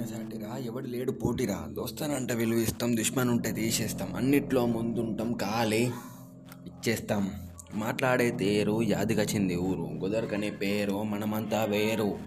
మన సాటిరా ఎవడు లేడు పోటీరా. దోస్తానంట విలువ ఇస్తాం దుష్మన్ ఉంటే తీసేస్తాం. అన్నిట్లో ముందుంటాం కాలే ఇచ్చేస్తాం. మాట్లాడే తేరు యాదిగచ్చింది ఊరు. కుదరకనే పేరు మనమంతా వేరు.